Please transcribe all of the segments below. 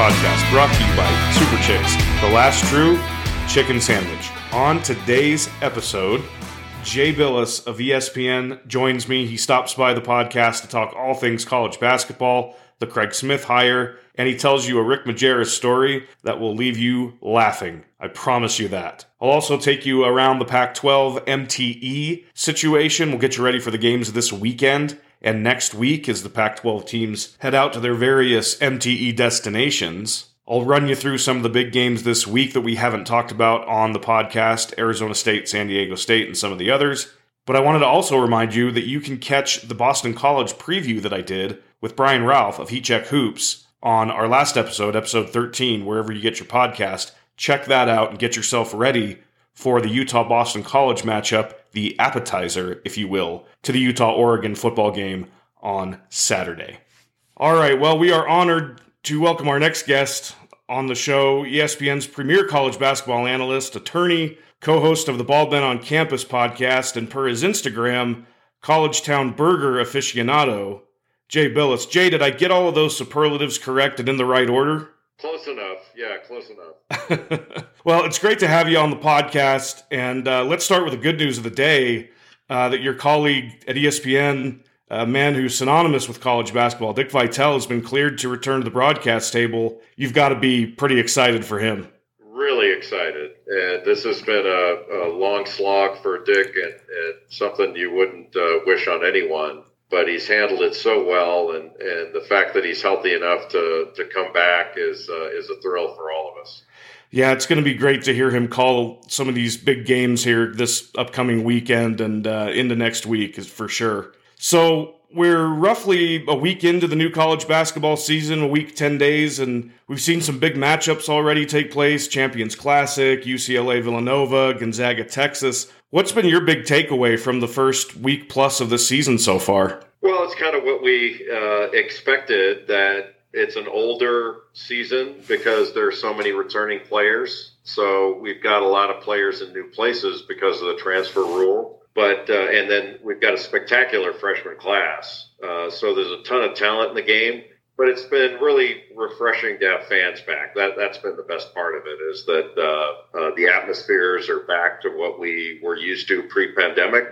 podcast brought to you by Super Chicks, the last true chicken sandwich. On today's episode, Jay Bilas of ESPN joins me. He stops by the podcast to talk all things college basketball, the Craig Smith hire, and he tells you a Rick Majerus story that will leave you laughing. I promise you that. I'll also take you around the Pac 12 MTE situation. We'll get you ready for the games this weekend. And next week, as the Pac 12 teams head out to their various MTE destinations, I'll run you through some of the big games this week that we haven't talked about on the podcast Arizona State, San Diego State, and some of the others. But I wanted to also remind you that you can catch the Boston College preview that I did with Brian Ralph of Heat Check Hoops on our last episode, episode 13, wherever you get your podcast. Check that out and get yourself ready for the Utah Boston College matchup, the appetizer, if you will, to the Utah Oregon football game on Saturday. All right, well, we are honored to welcome our next guest on the show, ESPN's premier college basketball analyst, attorney, co host of the Bald Men on Campus podcast, and per his Instagram, College Town Burger aficionado, Jay Bilas. Jay, did I get all of those superlatives correct and in the right order? Close enough. Yeah, close enough. well, it's great to have you on the podcast. And uh, let's start with the good news of the day uh, that your colleague at ESPN, a man who's synonymous with college basketball, Dick Vitale, has been cleared to return to the broadcast table. You've got to be pretty excited for him. Really excited. And this has been a, a long slog for Dick and, and something you wouldn't uh, wish on anyone but he's handled it so well, and, and the fact that he's healthy enough to, to come back is uh, is a thrill for all of us. Yeah, it's going to be great to hear him call some of these big games here this upcoming weekend and uh, into next week, is for sure. So we're roughly a week into the new college basketball season, a week, 10 days, and we've seen some big matchups already take place Champions Classic, UCLA Villanova, Gonzaga Texas. What's been your big takeaway from the first week plus of the season so far? Well, it's kind of what we uh, expected that it's an older season because there are so many returning players. So we've got a lot of players in new places because of the transfer rule. But uh, and then we've got a spectacular freshman class. Uh, so there's a ton of talent in the game but it's been really refreshing to have fans back. That that's been the best part of it is that uh, uh, the atmospheres are back to what we were used to pre-pandemic.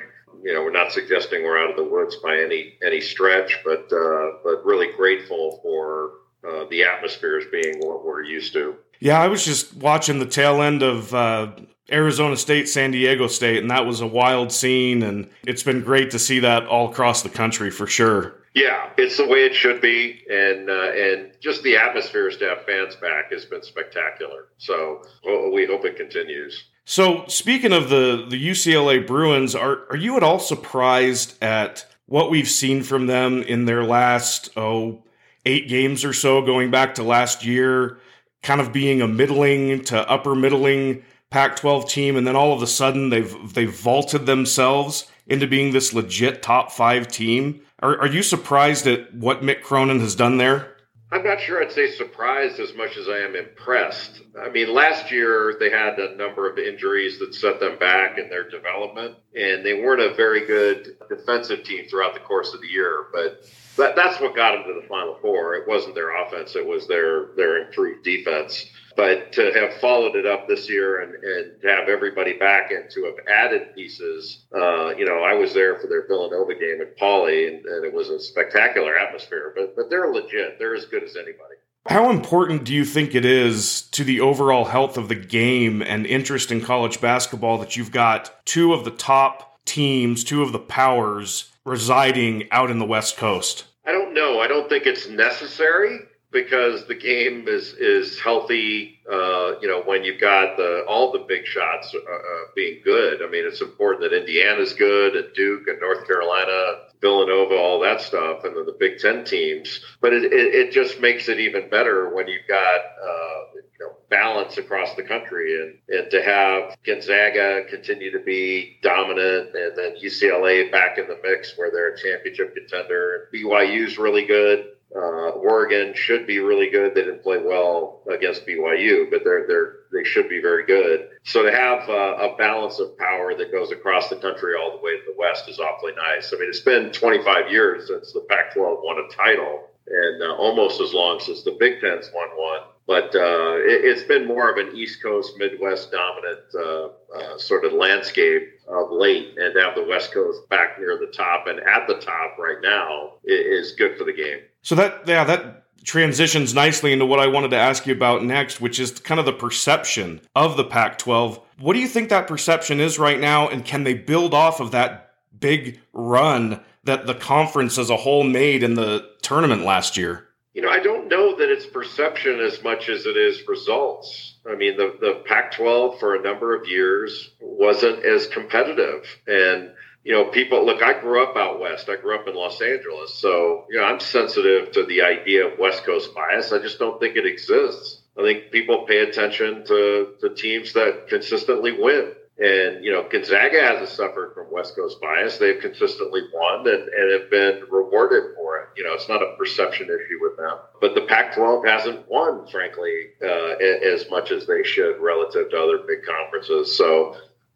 You know, we're not suggesting we're out of the woods by any any stretch, but uh, but really grateful for uh, the atmospheres being what we're used to. Yeah, I was just watching the tail end of uh, Arizona State, San Diego State, and that was a wild scene. And it's been great to see that all across the country for sure. Yeah, it's the way it should be, and uh, and just the atmosphere to have fans back has been spectacular. So well, we hope it continues. So speaking of the the UCLA Bruins, are are you at all surprised at what we've seen from them in their last oh eight games or so, going back to last year, kind of being a middling to upper middling Pac-12 team, and then all of a sudden they've they've vaulted themselves into being this legit top five team. Are, are you surprised at what Mick Cronin has done there? I'm not sure I'd say surprised as much as I am impressed. I mean, last year they had a number of injuries that set them back in their development, and they weren't a very good defensive team throughout the course of the year. But that, that's what got them to the Final Four. It wasn't their offense; it was their their improved defense. But to have followed it up this year and, and to have everybody back and to have added pieces, uh, you know, I was there for their Villanova game at Pauley, and, and it was a spectacular atmosphere. But but they're legit; they're as good as anybody. How important do you think it is to the overall health of the game and interest in college basketball that you've got two of the top teams, two of the powers residing out in the West Coast? I don't know. I don't think it's necessary because the game is is healthy. Uh, you know, when you've got the all the big shots uh, uh, being good. I mean, it's important that Indiana's good and Duke and North Carolina, Villanova, all that stuff, and then the Big Ten teams. But it, it, it just makes it even better when you've got uh, balance across the country, and and to have Gonzaga continue to be dominant, and then UCLA back in the mix where they're a championship contender. BYU's really good. Uh, Oregon should be really good. They didn't play well against BYU, but they're they're they should be very good. So to have uh, a balance of power that goes across the country all the way to the West is awfully nice. I mean, it's been 25 years since the Pac-12 won a title, and uh, almost as long since the Big Ten's won one. But uh, it, has been more of an East Coast, Midwest dominant uh, uh, sort of landscape of late, and to have the West Coast back near the top and at the top right now is good for the game. So that yeah that transitions nicely into what I wanted to ask you about next, which is kind of the perception of the Pac 12. What do you think that perception is right now, and can they build off of that big run that the conference as a whole made in the tournament last year? You know, I don't know that it's perception as much as it is results. I mean, the, the Pac 12 for a number of years wasn't as competitive. And you know, people look, I grew up out west. I grew up in Los Angeles. So, you know, I'm sensitive to the idea of West Coast bias. I just don't think it exists. I think people pay attention to, to teams that consistently win. And, you know, Gonzaga hasn't suffered from West Coast bias. They've consistently won and, and have been rewarded for it. You know, it's not a perception issue with them. But the Pac 12 hasn't won, frankly, uh, as much as they should relative to other big conferences. So,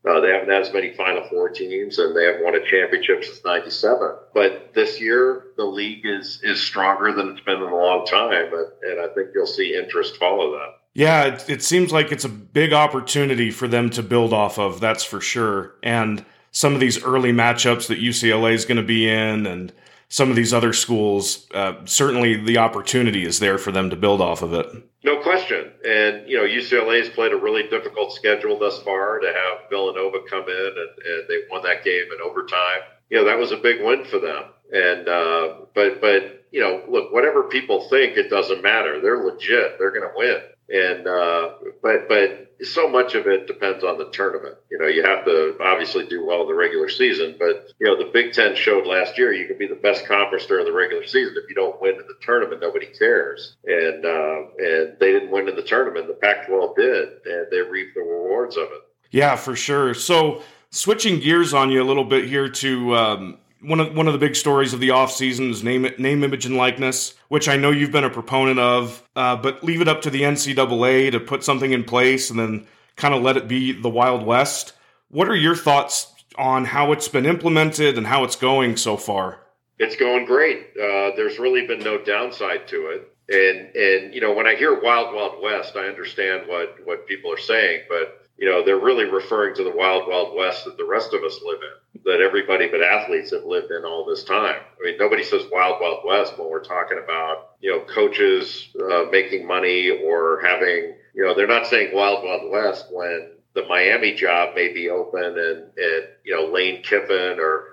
uh, they haven't had as many Final Four teams, and they haven't won a championship since '97. But this year, the league is is stronger than it's been in a long time, and, and I think you'll see interest follow that. Yeah, it, it seems like it's a big opportunity for them to build off of. That's for sure. And some of these early matchups that UCLA is going to be in, and some of these other schools, uh, certainly the opportunity is there for them to build off of it. No question. And, you know, UCLA has played a really difficult schedule thus far to have Villanova come in and, and they won that game in overtime. You know, that was a big win for them. And, uh, but, but, you know, look, whatever people think, it doesn't matter. They're legit. They're going to win. And, uh, but, but so much of it depends on the tournament. You know, you have to obviously do well in the regular season, but you know, the Big Ten showed last year you can be the best conference during the regular season. If you don't win in the tournament, nobody cares. And uh, and they didn't win in the tournament. The Pac-12 did, and they reaped the rewards of it. Yeah, for sure. So switching gears on you a little bit here to um, one of one of the big stories of the offseason is name name image and likeness, which I know you've been a proponent of. Uh, but leave it up to the NCAA to put something in place and then kind of let it be the Wild West. What are your thoughts on how it's been implemented and how it's going so far? It's going great. Uh, there's really been no downside to it. And and you know when I hear Wild Wild West, I understand what what people are saying, but you know, they're really referring to the wild, wild west that the rest of us live in, that everybody but athletes have lived in all this time. I mean, nobody says wild, wild west when we're talking about, you know, coaches uh, making money or having, you know, they're not saying wild, wild west when the Miami job may be open and, and you know, Lane Kiffin or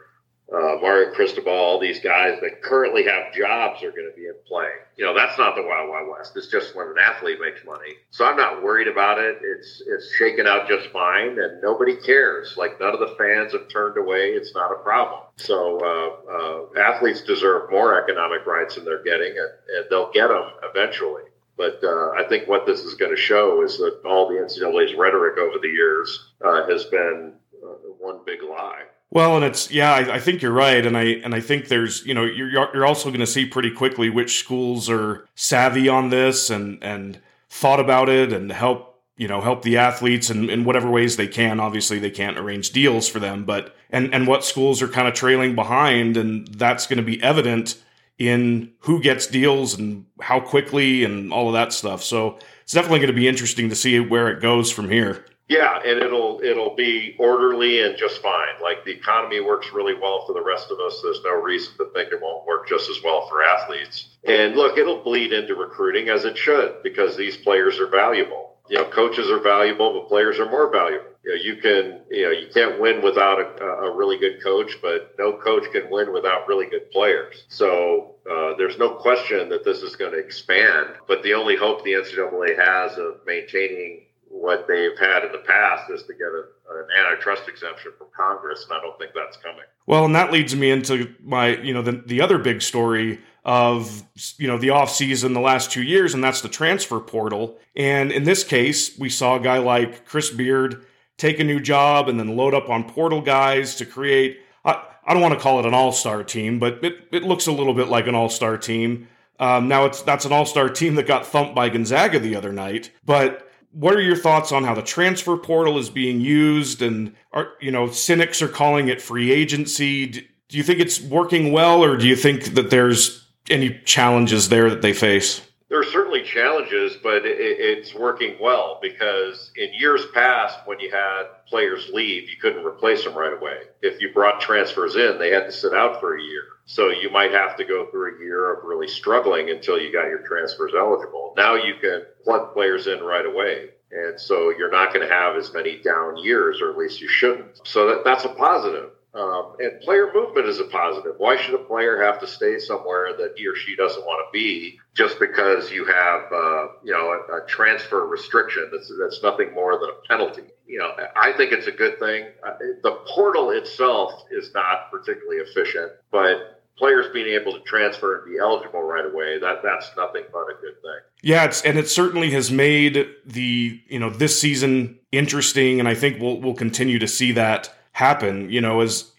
Mario Cristobal, all these guys that currently have jobs are going to be in play. You know, that's not the Wild Wild West. It's just when an athlete makes money. So I'm not worried about it. It's it's shaken out just fine, and nobody cares. Like none of the fans have turned away. It's not a problem. So uh, uh, athletes deserve more economic rights than they're getting, and, and they'll get them eventually. But uh, I think what this is going to show is that all the NCAA's rhetoric over the years uh, has been uh, one big lie. Well, and it's yeah, I, I, think you're right, and I and I think there's you know you're you're also going to see pretty quickly which schools are savvy on this and and thought about it and help you know help the athletes in, in whatever ways they can. Obviously, they can't arrange deals for them, but and and what schools are kind of trailing behind, and that's going to be evident in who gets deals and how quickly and all of that stuff. So it's definitely going to be interesting to see where it goes from here. Yeah, and it'll it'll be orderly and just fine. Like the economy works really well for the rest of us. There's no reason to think it won't work just as well for athletes. And look, it'll bleed into recruiting as it should because these players are valuable. You know, coaches are valuable, but players are more valuable. You know, you can you know you can't win without a, a really good coach, but no coach can win without really good players. So uh, there's no question that this is going to expand. But the only hope the NCAA has of maintaining what they've had in the past is to get a, an antitrust exemption from Congress, and I don't think that's coming. Well, and that leads me into my, you know, the the other big story of you know the off season the last two years, and that's the transfer portal. And in this case, we saw a guy like Chris Beard take a new job and then load up on portal guys to create. I, I don't want to call it an all star team, but it, it looks a little bit like an all star team. Um, now it's that's an all star team that got thumped by Gonzaga the other night, but what are your thoughts on how the transfer portal is being used and are you know cynics are calling it free agency do you think it's working well or do you think that there's any challenges there that they face? There are certainly challenges, but it, it's working well because in years past, when you had players leave, you couldn't replace them right away. If you brought transfers in, they had to sit out for a year. So you might have to go through a year of really struggling until you got your transfers eligible. Now you can plug players in right away. And so you're not going to have as many down years, or at least you shouldn't. So that, that's a positive. Um, and player movement is a positive. Why should a player have to stay somewhere that he or she doesn't want to be just because you have, uh, you know, a, a, transfer restriction? That's that's nothing more than a penalty. You know, I think it's a good thing. Uh, the portal itself is not particularly efficient, but players being able to transfer and be eligible right away that that's nothing but a good thing yeah it's and it certainly has made the you know this season interesting and i think we'll we'll continue to see that happen you know as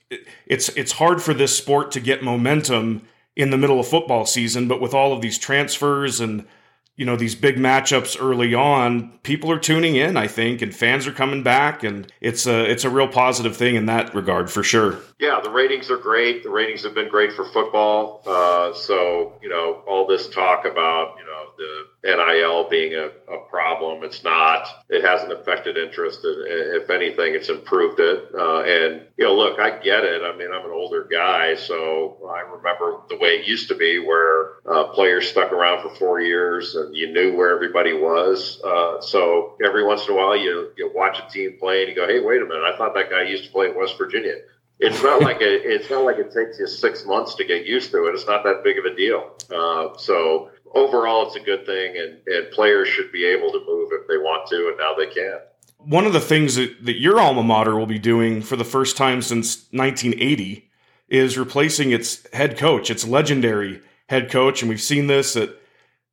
it's it's hard for this sport to get momentum in the middle of football season but with all of these transfers and you know these big matchups early on people are tuning in i think and fans are coming back and it's a it's a real positive thing in that regard for sure. Yeah the ratings are great. The ratings have been great for football. Uh, so you know all this talk about you know the NIL being a, a problem. It's not. It hasn't affected interest. If anything, it's improved it. Uh, and you know, look, I get it. I mean, I'm an older guy, so I remember the way it used to be, where uh, players stuck around for four years and you knew where everybody was. Uh, so every once in a while, you you watch a team play and you go, "Hey, wait a minute! I thought that guy used to play at West Virginia." It's not like it, it's not like it takes you six months to get used to it. It's not that big of a deal. Uh, so overall, it's a good thing, and, and players should be able to move if they want to, and now they can. One of the things that, that your alma mater will be doing for the first time since 1980 is replacing its head coach, its legendary head coach, and we've seen this at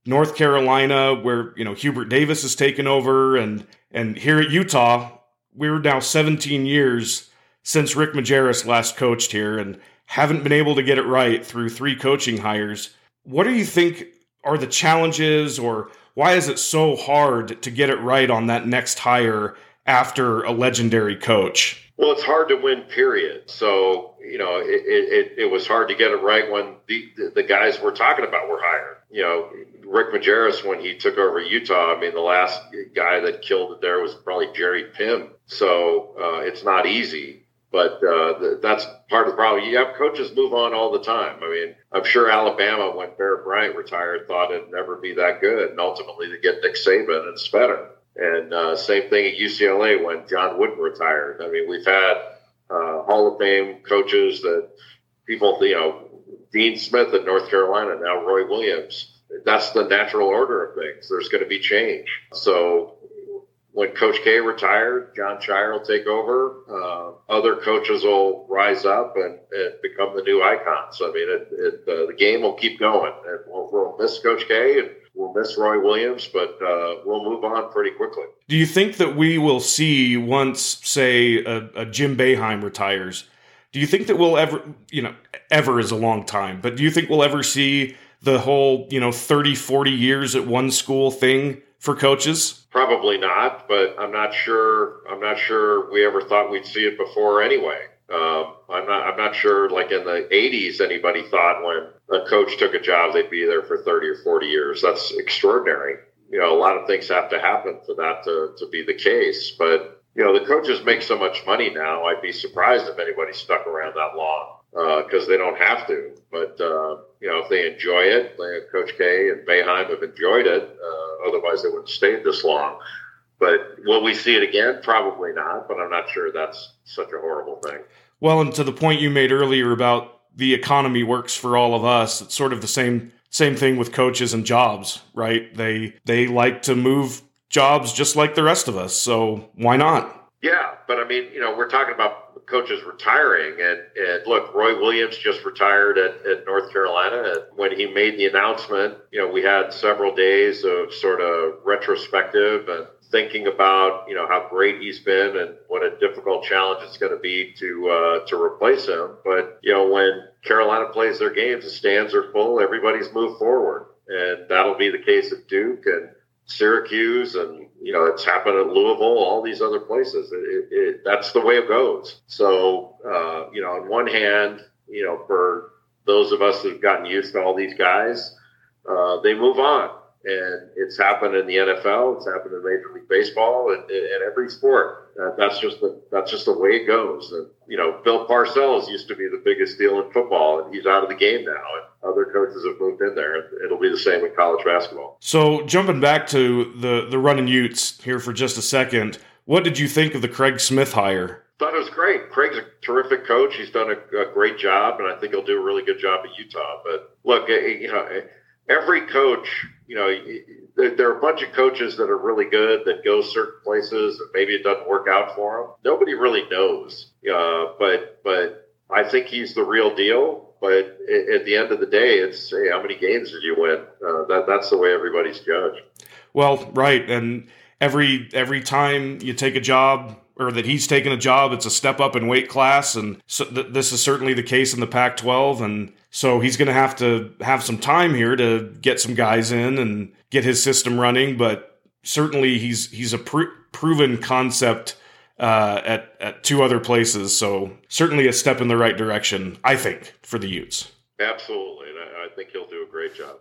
North Carolina, where you know Hubert Davis has taken over, and and here at Utah, we're now 17 years since Rick Majerus last coached here, and haven't been able to get it right through three coaching hires. What do you think are the challenges or why is it so hard to get it right on that next hire after a legendary coach? Well, it's hard to win, period. So, you know, it, it, it was hard to get it right when the, the guys we're talking about were hired. You know, Rick Majerus, when he took over Utah, I mean, the last guy that killed it there was probably Jerry Pimm. So uh, it's not easy. But uh, that's part of the problem. You have coaches move on all the time. I mean, I'm sure Alabama, when Bear Bryant retired, thought it'd never be that good, and ultimately they get Nick Saban, and it's better. And uh, same thing at UCLA when John Wooden retired. I mean, we've had uh, Hall of Fame coaches that people, you know, Dean Smith at North Carolina, now Roy Williams. That's the natural order of things. There's going to be change. So when Coach K retired, Jon Scheyer will take over. Uh, other coaches will rise up and, and, become the new icons. I mean, it, it, uh, the game will keep going. And we'll, we'll, miss Coach K and we'll miss Roy Williams, but uh, we'll move on pretty quickly. Do you think that we will see once, say, a, a Jim Boeheim retires? Do you think that we'll ever, you know, ever is a long time, but do you think we'll ever see the whole, you know, 30, 40 years at one school thing for coaches? Probably not, but I'm not sure. I'm not sure we ever thought we'd see it before anyway. Um, I'm not. I'm not sure. Like in the '80s, anybody thought when a coach took a job they'd be there for 30 or 40 years. That's extraordinary. You know, a lot of things have to happen for that to, to be the case. But you know, the coaches make so much money now. I'd be surprised if anybody stuck around that long because uh, they don't have to. But uh, you know, if they enjoy it, Coach K and Boeheim have enjoyed it. Uh, otherwise, they wouldn't stayed this long. But will we see it again? Probably not. But I'm not sure that's such a horrible thing. Well, and to the point you made earlier about the economy works for all of us, it's sort of the same same thing with coaches and jobs, right? They they like to move jobs just like the rest of us. So why not? Yeah, but I mean, you know, we're talking about coaches retiring. And, and look, Roy Williams just retired at, at North Carolina. And when he made the announcement, you know, we had several days of sort of retrospective and thinking about, you know, how great he's been and what a difficult challenge it's going to be to uh, to replace him. But you know, when Carolina plays their games, the stands are full. Everybody's moved forward, and that'll be the case at Duke and Syracuse and you know, it's happened at Louisville, all these other places. It, it, it, that's the way it goes. So, uh, you know, on one hand, you know, for those of us who've gotten used to all these guys, uh, they move on. And it's happened in the NFL. It's happened in Major League Baseball and, and every sport. Uh, that's just the that's just the way it goes. And you know, Bill Parcells used to be the biggest deal in football, and he's out of the game now. And other coaches have moved in there. It'll be the same in college basketball. So jumping back to the the running Utes here for just a second, what did you think of the Craig Smith hire? Thought it was great. Craig's a terrific coach. He's done a, a great job, and I think he'll do a really good job at Utah. But look, eh, you know, eh, every coach, you know, there are a bunch of coaches that are really good that go certain places and maybe it doesn't work out for them. Nobody really knows. Uh, but but I think he's the real deal. But at the end of the day, it's hey, how many games did you win? Uh, that that's the way everybody's judged. Well, right, and every every time you take a job or that he's taken a job, it's a step up in weight class, and so th- this is certainly the case in the Pac-12, and so he's going to have to have some time here to get some guys in and get his system running. But certainly, he's he's a pr- proven concept uh, at at two other places, so certainly a step in the right direction, I think, for the Utes. Absolutely, and I, I think he'll do a great job.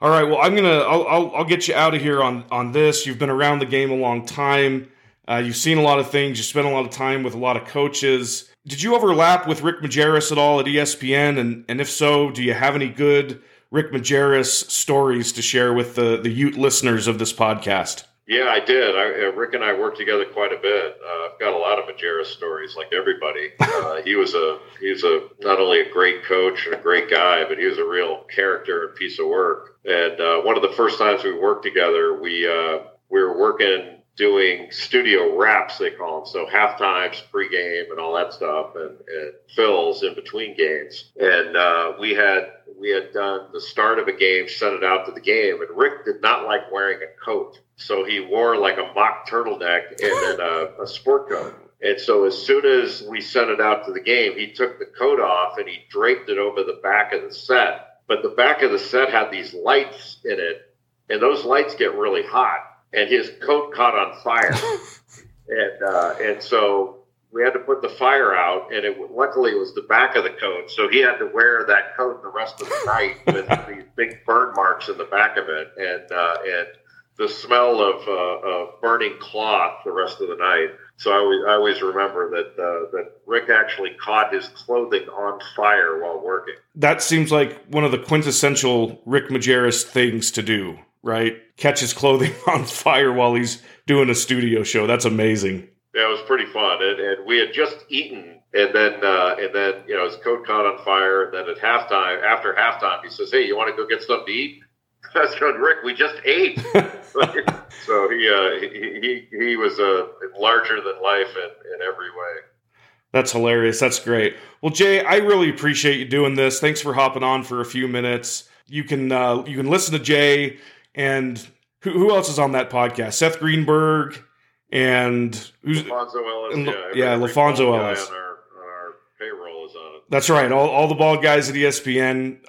All right. Well, I'm gonna. I'll, I'll, I'll, get you out of here on on this. You've been around the game a long time. Uh, you've seen a lot of things. You spent a lot of time with a lot of coaches. Did you overlap with Rick Majerus at all at ESPN? And and if so, do you have any good Rick Majerus stories to share with the the Ute listeners of this podcast? Yeah, I did. I, uh, Rick and I worked together quite a bit. Uh, I've got a lot of Majerus stories, like everybody. Uh, he was a he was a not only a great coach and a great guy, but he was a real character and piece of work. And uh, one of the first times we worked together, we uh, we were working doing studio wraps, they call them. So half times, pregame, and all that stuff, and, and fills in between games. And uh, we had we had done the start of a game, sent it out to the game, and Rick did not like wearing a coat, so he wore like a mock turtleneck and then a, a sport coat. And so as soon as we sent it out to the game, he took the coat off and he draped it over the back of the set. But the back of the set had these lights in it, and those lights get really hot and his coat caught on fire. and uh, and so we had to put the fire out, and it luckily it was the back of the coat, so he had to wear that coat the rest of the night with these big burn marks in the back of it, and uh, and the smell of, uh, of burning cloth the rest of the night. So I always, I always remember that uh, that Rick actually caught his clothing on fire while working. That seems like one of the quintessential Rick Majerus things to do right? Catch his clothing on fire while he's doing a studio show. That's amazing. Yeah, it was pretty fun. And, and we had just eaten, and then uh, and then you know his coat caught on fire. And then at halftime, after halftime, he says, "Hey, you want to go get something to eat?" I said, "Rick, we just ate." so he, uh, he he he was uh, larger than life in, in every way. That's hilarious. That's great. Well, Jay, I really appreciate you doing this. Thanks for hopping on for a few minutes. You can uh, you can listen to Jay and who, who else is on that podcast? Seth Greenberg and who's LaPhonso Ellis. And, yeah, yeah LaPhonso Ellis. On our, on our payroll is on it. That's right. All, all the bald guys at ESPN.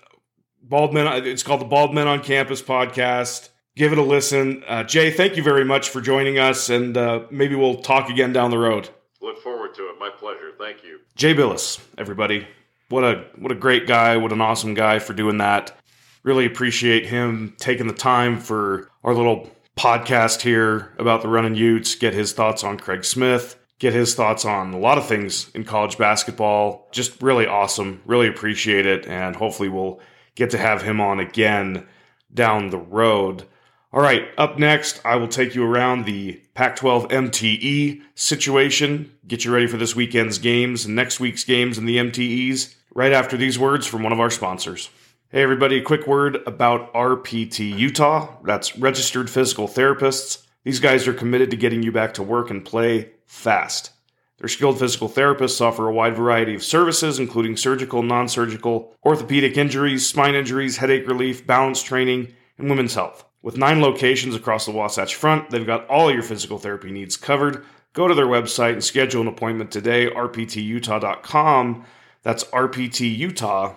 Bald Men. It's called the Bald Men on Campus podcast. Give it a listen. Uh, Jay, thank you very much for joining us, and uh, maybe we'll talk again down the road. Look forward to it. My pleasure. Thank you. Jay Bilas. everybody. What a what a great guy. What an awesome guy for doing that really appreciate him taking the time for our little podcast here about the running Utes, get his thoughts on Craig Smith, get his thoughts on a lot of things in college basketball. Just really awesome. Really appreciate it. And hopefully we'll get to have him on again down the road. All right, up next, I will take you around the Pac 12 MTE situation, get you ready for this weekend's games and next week's games in the MTEs, right after these words from one of our sponsors. Hey, everybody, a quick word about RPT Utah. That's Registered Physical Therapists. These guys are committed to getting you back to work and play fast. Their skilled physical therapists offer a wide variety of services, including surgical, non surgical, orthopedic injuries, spine injuries, headache relief, balance training, and women's health. With nine locations across the Wasatch Front, they've got all your physical therapy needs covered. Go to their website and schedule an appointment today, rptutah.com. That's rptutah.com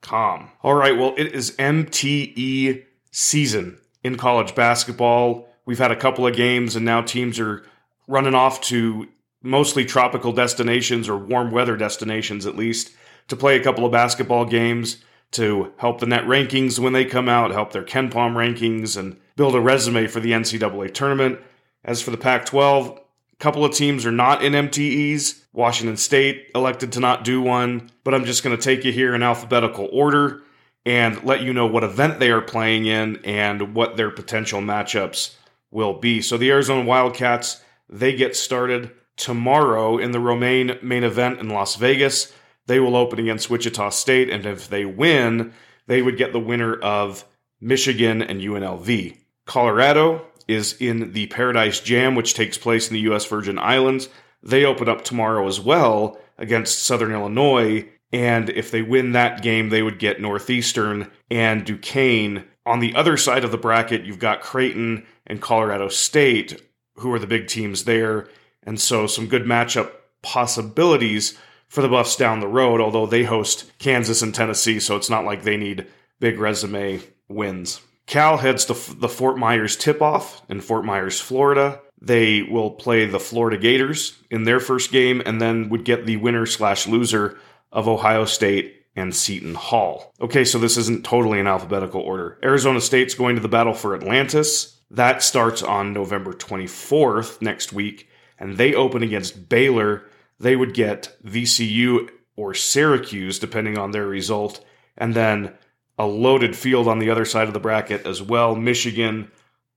com. All right, well, it is MTE season in college basketball. We've had a couple of games, and now teams are running off to mostly tropical destinations or warm weather destinations, at least, to play a couple of basketball games to help the net rankings when they come out, help their KenPom rankings, and build a resume for the NCAA tournament. As for the Pac 12, a couple of teams are not in MTEs. Washington State elected to not do one, but I'm just going to take you here in alphabetical order and let you know what event they are playing in and what their potential matchups will be. So the Arizona Wildcats, they get started tomorrow in the Roman main event in Las Vegas. They will open against Wichita State, and if they win, they would get the winner of Michigan and UNLV. Colorado is in the Paradise Jam, which takes place in the U.S. Virgin Islands. They open up tomorrow as well against Southern Illinois, and if they win that game, they would get Northeastern and Duquesne. On the other side of the bracket, you've got Creighton and Colorado State, who are the big teams there. And so some good matchup possibilities for the Buffs down the road, although they host Kansas and Tennessee, so it's not like they need big resume wins. Cal heads to the Fort Myers tip off in Fort Myers, Florida. They will play the Florida Gators in their first game and then would get the winner slash loser of Ohio State and Seton Hall. Okay, so this isn't totally in alphabetical order. Arizona State's going to the battle for Atlantis. That starts on November 24th next week, and they open against Baylor. They would get VCU or Syracuse, depending on their result, and then a loaded field on the other side of the bracket as well Michigan,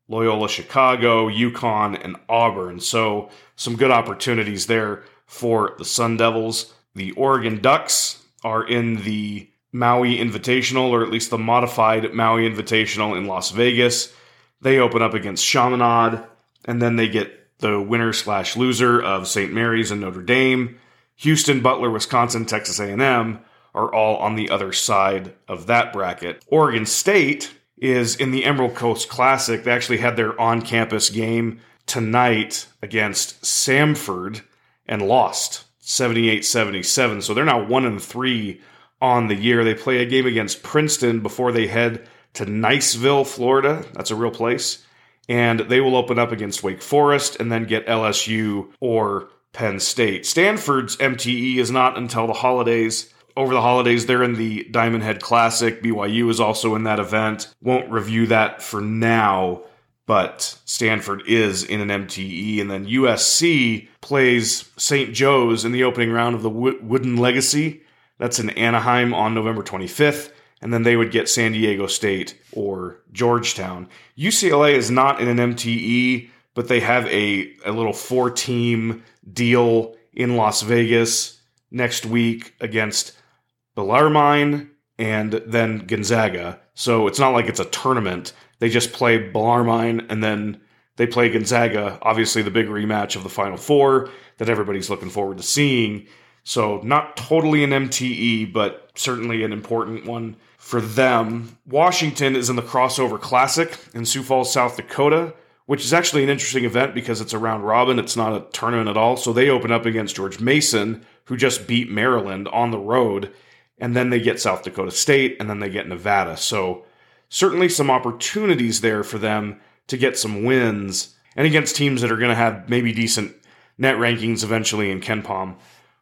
Loyola Chicago, UConn, and Auburn. So, some good opportunities there for the Sun Devils. The Oregon Ducks are in the Maui Invitational, or at least the modified Maui Invitational in Las Vegas. They open up against Chaminade, and then they get the winner slash loser of St. Mary's and Notre Dame. Houston, Butler, Wisconsin, Texas A&M are all on the other side of that bracket. Oregon State is in the Emerald Coast Classic. They actually had their on-campus game tonight against Samford and lost. 78 77. So they're now one and three on the year. They play a game against Princeton before they head to Niceville, Florida. That's a real place. And they will open up against Wake Forest and then get LSU or Penn State. Stanford's MTE is not until the holidays. Over the holidays, they're in the Diamond Head Classic. BYU is also in that event. Won't review that for now but Stanford is in an MTE. And then USC plays St. Joe's in the opening round of the Wooden Legacy. That's in Anaheim on November 25th. And then they would get San Diego State or Georgetown. UCLA is not in an MTE, but they have a, a little four team deal in Las Vegas next week against Bellarmine and then Gonzaga. So it's not like it's a tournament. They just play Bellarmine and then they play Gonzaga, obviously the big rematch of the Final Four that everybody's looking forward to seeing. So, not totally an MTE, but certainly an important one for them. Washington is in the Crossover Classic in Sioux Falls, South Dakota, which is actually an interesting event because it's a round robin. It's not a tournament at all. So, they open up against George Mason, who just beat Maryland on the road. And then they get South Dakota State, and then they get Nevada. So, certainly some opportunities there for them to get some wins and against teams that are going to have maybe decent net rankings eventually in KenPom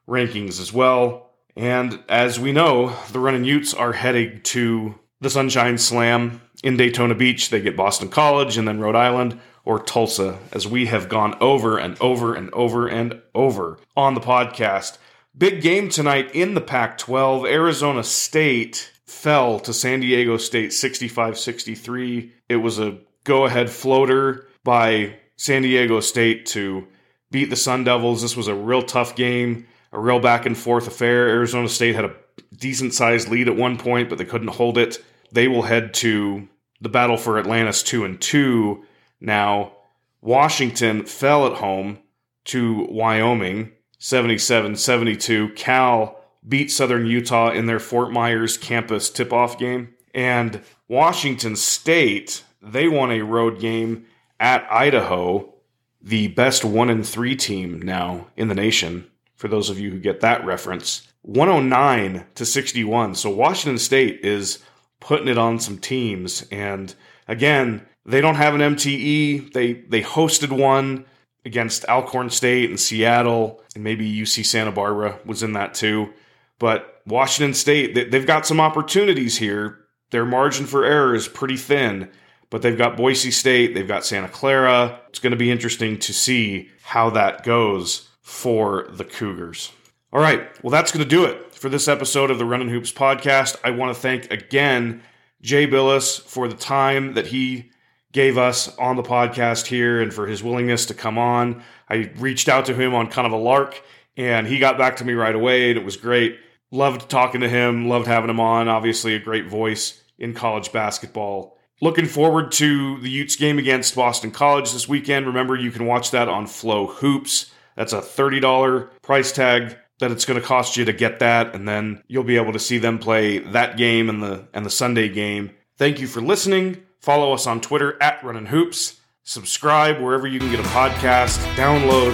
rankings as well. And as we know, the running Utes are heading to the Sunshine Slam in Daytona Beach. They get Boston College and then Rhode Island or Tulsa, as we have gone over and over and over and over on the podcast. Big game tonight in the Pac 12. Arizona State fell to San Diego State 65 63. It was a go ahead floater by San Diego State to beat the Sun Devils. This was a real tough game, a real back and forth affair. Arizona State had a decent sized lead at one point, but they couldn't hold it. They will head to the battle for Atlantis 2 and 2 now. Washington fell at home to Wyoming 77 72. Cal beat Southern Utah in their Fort Myers campus tip off game. And Washington State, they won a road game at Idaho, the best one and three team now in the nation, for those of you who get that reference. 109 to 61. So Washington State is putting it on some teams. And again, they don't have an MTE. They they hosted one against Alcorn State and Seattle, and maybe UC Santa Barbara was in that too But Washington State, they've got some opportunities here. Their margin for error is pretty thin, but they've got Boise State, they've got Santa Clara. It's going to be interesting to see how that goes for the Cougars. All right, well, that's going to do it for this episode of the Running Hoops podcast. I want to thank again Jay Bilas for the time that he gave us on the podcast here and for his willingness to come on. I reached out to him on kind of a lark and he got back to me right away and it was great. Loved talking to him, loved having him on. Obviously, a great voice in college basketball. Looking forward to the Utes game against Boston College this weekend. Remember, you can watch that on FloHoops. That's a $30 price tag that it's going to cost you to get that and then you'll be able to see them play that game and the and the Sunday game. Thank you for listening. Follow us on Twitter at Running Hoops. Subscribe wherever you can get a podcast. Download.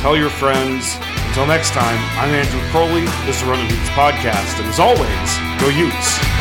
Tell your friends. Until next time, I'm Andrew Crowley. This is Running Hoops podcast, and as always, go Utes.